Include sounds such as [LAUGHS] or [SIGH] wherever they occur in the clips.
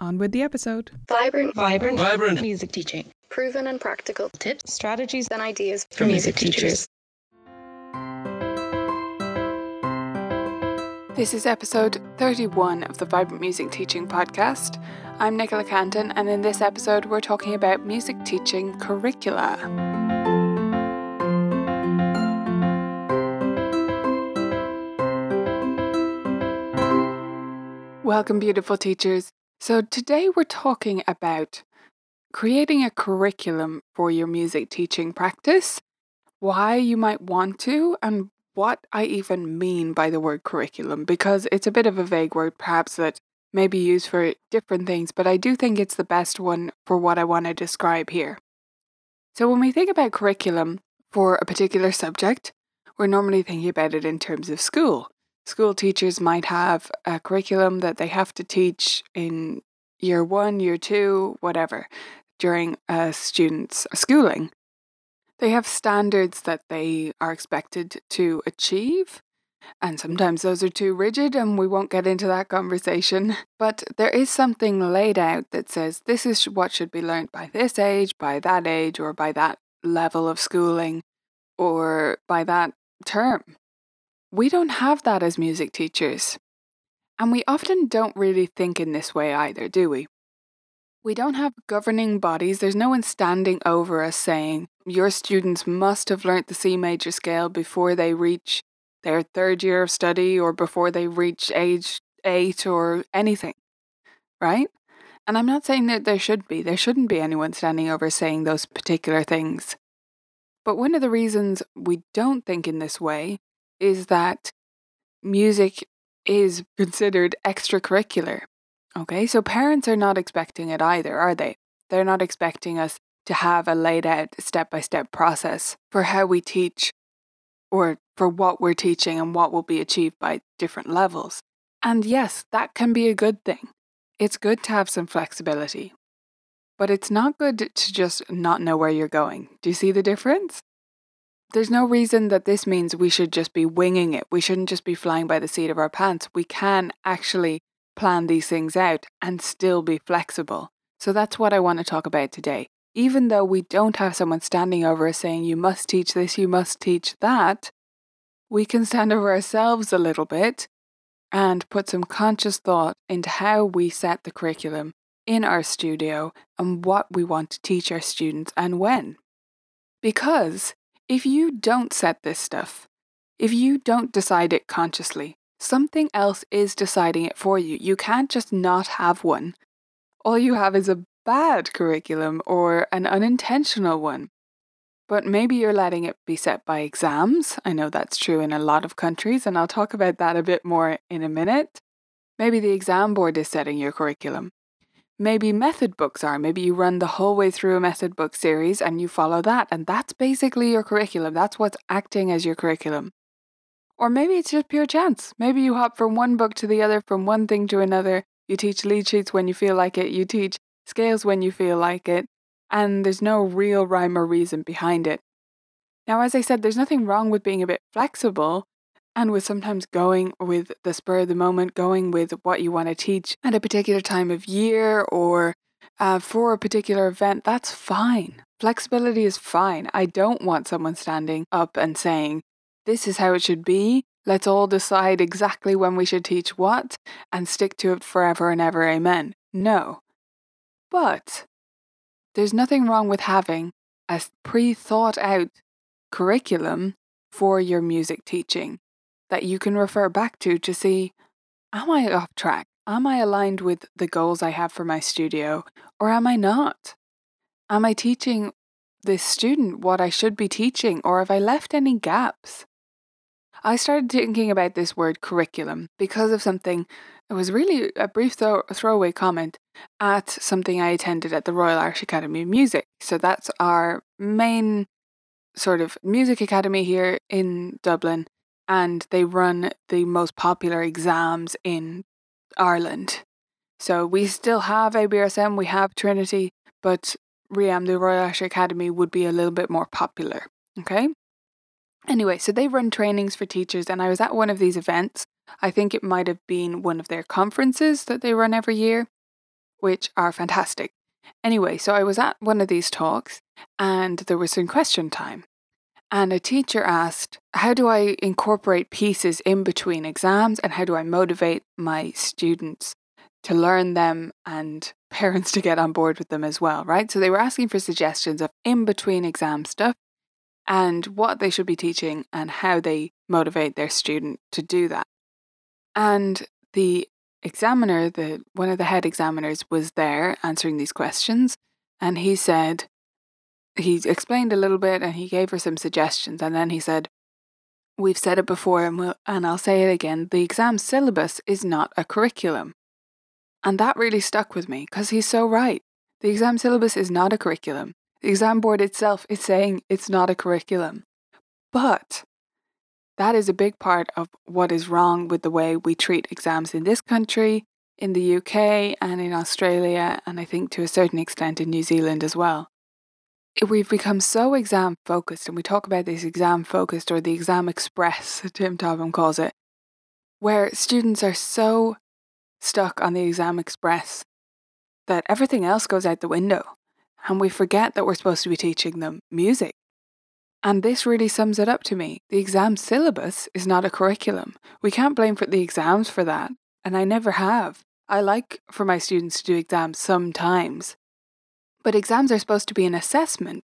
On with the episode. Vibrant, Vibrant, Vibrant. music teaching. proven and practical Tips, strategies and ideas for music teachers. This is episode 31 of the Vibrant Music Teaching Podcast. I'm Nicola Cantan, and in this episode, we're talking about music teaching curricula. Welcome, beautiful teachers. So, today we're talking about creating a curriculum for your music teaching practice, why you might want to, and what I even mean by the word curriculum, because it's a bit of a vague word, perhaps that may be used for different things, but I do think it's the best one for what I want to describe here. So, when we think about curriculum for a particular subject, we're normally thinking about it in terms of school. School teachers might have a curriculum that they have to teach in year one, year two, whatever, during a student's schooling. They have standards that they are expected to achieve, and sometimes those are too rigid, and we won't get into that conversation. [LAUGHS] But there is something laid out that says this is what should be learned by this age, by that age, or by that level of schooling, or by that term. We don't have that as music teachers. And we often don't really think in this way either, do we? We don't have governing bodies. There's no one standing over us saying, your students must have learnt the C major scale before they reach their third year of study or before they reach age eight or anything, right? And I'm not saying that there should be. There shouldn't be anyone standing over saying those particular things. But one of the reasons we don't think in this way is that music is considered extracurricular. Okay, so parents are not expecting it either, are they? They're not expecting us to have a laid out step by step process for how we teach or for what we're teaching and what will be achieved by different levels. And yes, that can be a good thing. It's good to have some flexibility. But it's not good to just not know where you're going. Do you see the difference? There's no reason that this means we should just be winging it. We shouldn't just be flying by the seat of our pants. We can actually plan these things out and still be flexible. So that's what I want to talk about today. Even though we don't have someone standing over us saying, you must teach this, you must teach that, we can stand over ourselves a little bit and put some conscious thought into how we set the curriculum in our studio and what we want to teach our students and when. Because if you don't set this stuff, if you don't decide it consciously, something else is deciding it for you. You can't just not have one. All you have is a bad curriculum or an unintentional one. But maybe you're letting it be set by exams. I know that's true in a lot of countries, and I'll talk about that a bit more in a minute. Maybe the exam board is setting your curriculum. Maybe method books are. Maybe you run the whole way through a method book series and you follow that, and that's basically your curriculum. That's what's acting as your curriculum. Or maybe it's just pure chance. Maybe you hop from one book to the other, from one thing to another. You teach lead sheets when you feel like it, you teach scales when you feel like it, and there's no real rhyme or reason behind it. Now, as I said, there's nothing wrong with being a bit flexible and with sometimes going with the spur of the moment, going with what you want to teach at a particular time of year or uh, for a particular event. That's fine. Flexibility is fine. I don't want someone standing up and saying, this is how it should be. Let's all decide exactly when we should teach what and stick to it forever and ever. Amen. No. But there's nothing wrong with having a pre thought out curriculum for your music teaching that you can refer back to to see am I off track? Am I aligned with the goals I have for my studio or am I not? Am I teaching this student what I should be teaching or have I left any gaps? I started thinking about this word curriculum because of something. It was really a brief throw, throwaway comment at something I attended at the Royal Irish Academy of Music. So that's our main sort of music academy here in Dublin, and they run the most popular exams in Ireland. So we still have ABRSM, we have Trinity, but RIAM, the Royal Irish Academy, would be a little bit more popular. Okay? Anyway, so they run trainings for teachers, and I was at one of these events. I think it might have been one of their conferences that they run every year, which are fantastic. Anyway, so I was at one of these talks, and there was some question time. And a teacher asked, How do I incorporate pieces in between exams, and how do I motivate my students to learn them and [LAUGHS] parents to get on board with them as well, right? So they were asking for suggestions of in between exam stuff and what they should be teaching and how they motivate their student to do that. And the examiner, the one of the head examiners was there answering these questions and he said he explained a little bit and he gave her some suggestions and then he said we've said it before and, we'll, and I'll say it again the exam syllabus is not a curriculum. And that really stuck with me because he's so right. The exam syllabus is not a curriculum. The exam board itself is saying it's not a curriculum. But that is a big part of what is wrong with the way we treat exams in this country, in the UK, and in Australia, and I think to a certain extent in New Zealand as well. We've become so exam focused, and we talk about this exam focused or the exam express, [LAUGHS] Tim Topham calls it, where students are so stuck on the exam express that everything else goes out the window and we forget that we're supposed to be teaching them music. And this really sums it up to me. The exam syllabus is not a curriculum. We can't blame for the exams for that, and I never have. I like for my students to do exams sometimes. But exams are supposed to be an assessment,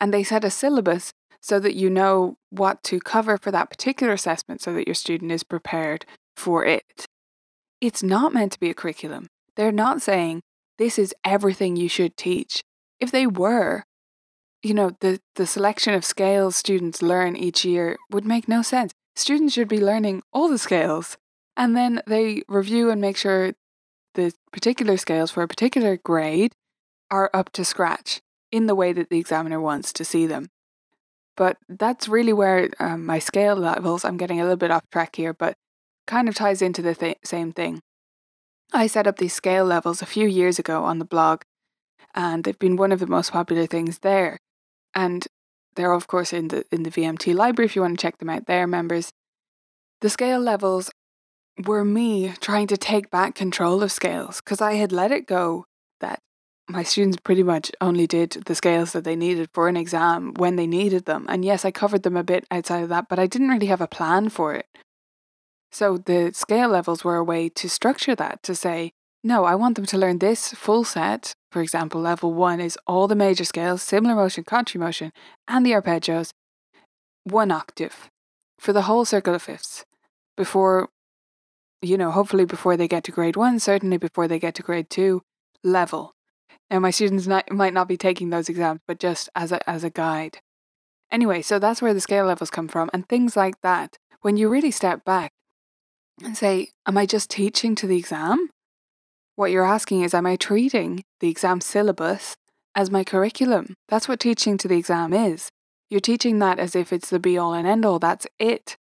and they set a syllabus so that you know what to cover for that particular assessment so that your student is prepared for it. It's not meant to be a curriculum. They're not saying this is everything you should teach if they were, you know, the, the selection of scales students learn each year would make no sense. Students should be learning all the scales and then they review and make sure the particular scales for a particular grade are up to scratch in the way that the examiner wants to see them. But that's really where um, my scale levels, I'm getting a little bit off track here, but kind of ties into the th- same thing. I set up these scale levels a few years ago on the blog and they've been one of the most popular things there. And they're of course in the in the VMT library if you want to check them out there, members. The scale levels were me trying to take back control of scales because I had let it go that my students pretty much only did the scales that they needed for an exam when they needed them. And yes, I covered them a bit outside of that, but I didn't really have a plan for it. So the scale levels were a way to structure that to say, no, I want them to learn this full set. For example, level one is all the major scales, similar motion, contrary motion, and the arpeggios, one octave for the whole circle of fifths before, you know, hopefully before they get to grade one, certainly before they get to grade two, level. Now, my students not, might not be taking those exams, but just as a, as a guide. Anyway, so that's where the scale levels come from, and things like that. When you really step back and say, Am I just teaching to the exam? What you're asking is, am I treating the exam syllabus as my curriculum? That's what teaching to the exam is. You're teaching that as if it's the be all and end all. That's it.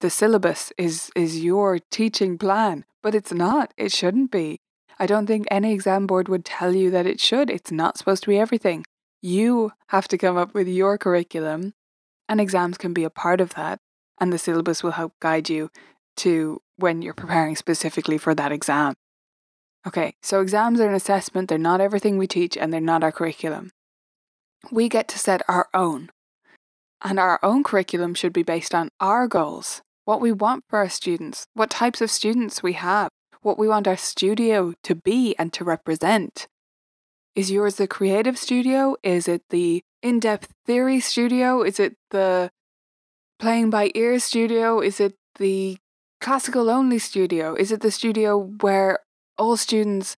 The syllabus is, is your teaching plan, but it's not. It shouldn't be. I don't think any exam board would tell you that it should. It's not supposed to be everything. You have to come up with your curriculum, and exams can be a part of that. And the syllabus will help guide you to when you're preparing specifically for that exam. Okay, so exams are an assessment, they're not everything we teach, and they're not our curriculum. We get to set our own. And our own curriculum should be based on our goals, what we want for our students, what types of students we have, what we want our studio to be and to represent. Is yours the creative studio? Is it the in depth theory studio? Is it the playing by ear studio? Is it the classical only studio? Is it the studio where all students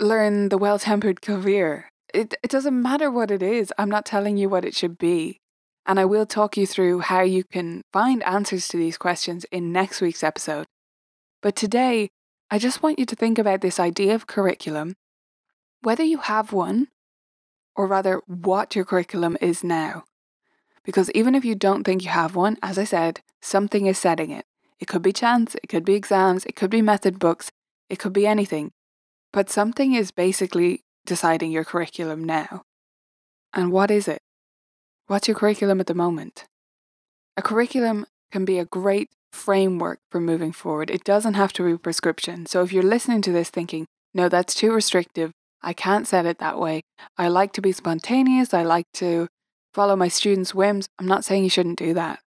learn the well tempered clavier? It, it doesn't matter what it is. I'm not telling you what it should be. And I will talk you through how you can find answers to these questions in next week's episode. But today, I just want you to think about this idea of curriculum, whether you have one, or rather, what your curriculum is now. Because even if you don't think you have one, as I said, something is setting it. It could be chance, it could be exams, it could be method books, it could be anything. But something is basically deciding your curriculum now. And what is it? What's your curriculum at the moment? A curriculum can be a great framework for moving forward. It doesn't have to be prescription. So if you're listening to this thinking, no, that's too restrictive, I can't set it that way. I like to be spontaneous, I like to follow my students' whims. I'm not saying you shouldn't do that.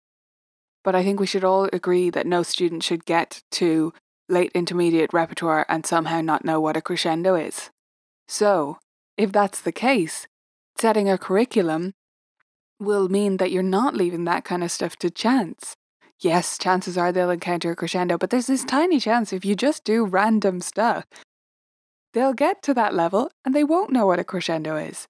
But I think we should all agree that no student should get to late intermediate repertoire and somehow not know what a crescendo is. So, if that's the case, setting a curriculum will mean that you're not leaving that kind of stuff to chance. Yes, chances are they'll encounter a crescendo, but there's this tiny chance if you just do random stuff, they'll get to that level and they won't know what a crescendo is.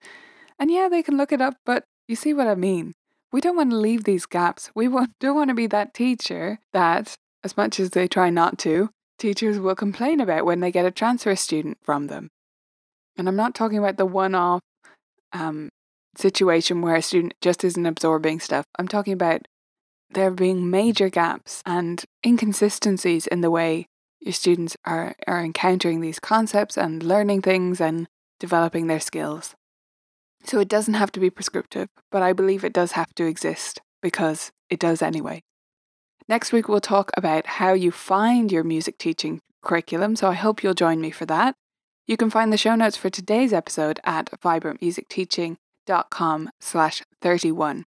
And yeah, they can look it up, but you see what I mean? We don't want to leave these gaps. We don't want to be that teacher that, as much as they try not to, teachers will complain about when they get a transfer student from them. And I'm not talking about the one off um, situation where a student just isn't absorbing stuff. I'm talking about there being major gaps and inconsistencies in the way your students are, are encountering these concepts and learning things and developing their skills. So it doesn't have to be prescriptive, but I believe it does have to exist because it does anyway. Next week, we'll talk about how you find your music teaching curriculum, so I hope you'll join me for that. You can find the show notes for today's episode at vibrantmusicteaching.com com slash 31.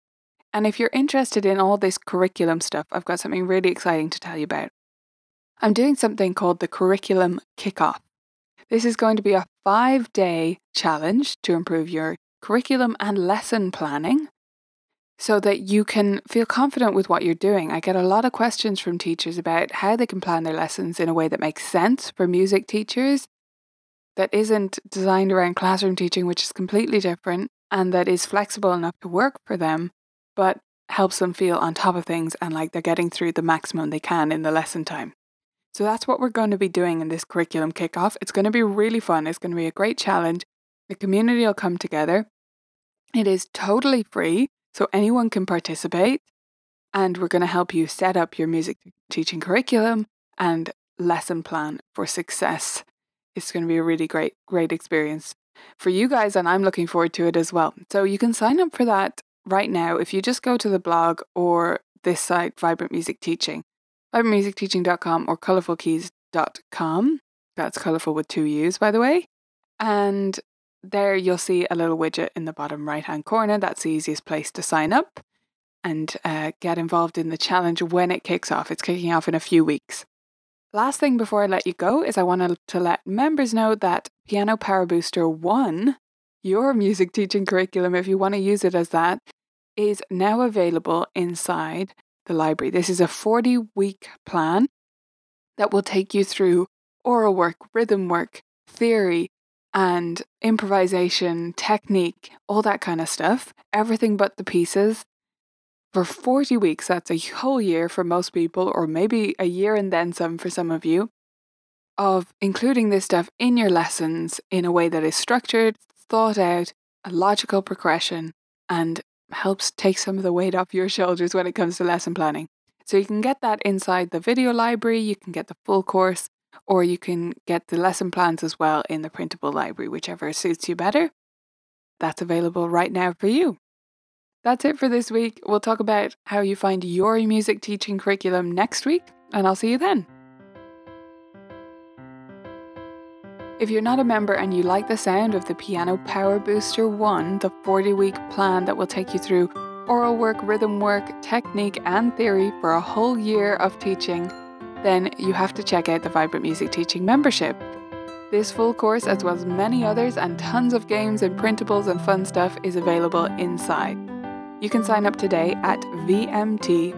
And if you're interested in all this curriculum stuff, I've got something really exciting to tell you about. I'm doing something called the Curriculum Kickoff. This is going to be a five day challenge to improve your curriculum and lesson planning so that you can feel confident with what you're doing. I get a lot of questions from teachers about how they can plan their lessons in a way that makes sense for music teachers, that isn't designed around classroom teaching, which is completely different, and that is flexible enough to work for them, but helps them feel on top of things and like they're getting through the maximum they can in the lesson time. So that's what we're going to be doing in this curriculum kickoff. It's going to be really fun. It's going to be a great challenge. The community will come together. It is totally free, so anyone can participate. And we're going to help you set up your music teaching curriculum and lesson plan for success. It's going to be a really great, great experience for you guys, and I'm looking forward to it as well. So you can sign up for that right now if you just go to the blog or this site, Vibrant Music Teaching, vibrantmusicteaching.com or colourfulkeys.com. That's colourful with two U's, by the way. And there you'll see a little widget in the bottom right hand corner. That's the easiest place to sign up and uh, get involved in the challenge when it kicks off. It's kicking off in a few weeks. Last thing before I let you go is I wanted to let members know that Piano Power Booster 1, your music teaching curriculum, if you want to use it as that, is now available inside the library. This is a 40 week plan that will take you through oral work, rhythm work, theory, and improvisation, technique, all that kind of stuff. Everything but the pieces for 40 weeks. That's a whole year for most people, or maybe a year and then some for some of you, of including this stuff in your lessons in a way that is structured, thought out, a logical progression, and helps take some of the weight off your shoulders when it comes to lesson planning. So you can get that inside the video library, you can get the full course, or you can get the lesson plans as well in the printable library, whichever suits you better. That's available right now for you. That's it for this week. We'll talk about how you find your music teaching curriculum next week, and I'll see you then. If you're not a member and you like the sound of the Piano Power Booster 1, the 40 week plan that will take you through oral work, rhythm work, technique, and theory for a whole year of teaching, then you have to check out the Vibrant Music Teaching membership. This full course, as well as many others and tons of games and printables and fun stuff, is available inside. You can sign up today at vmt.ninja.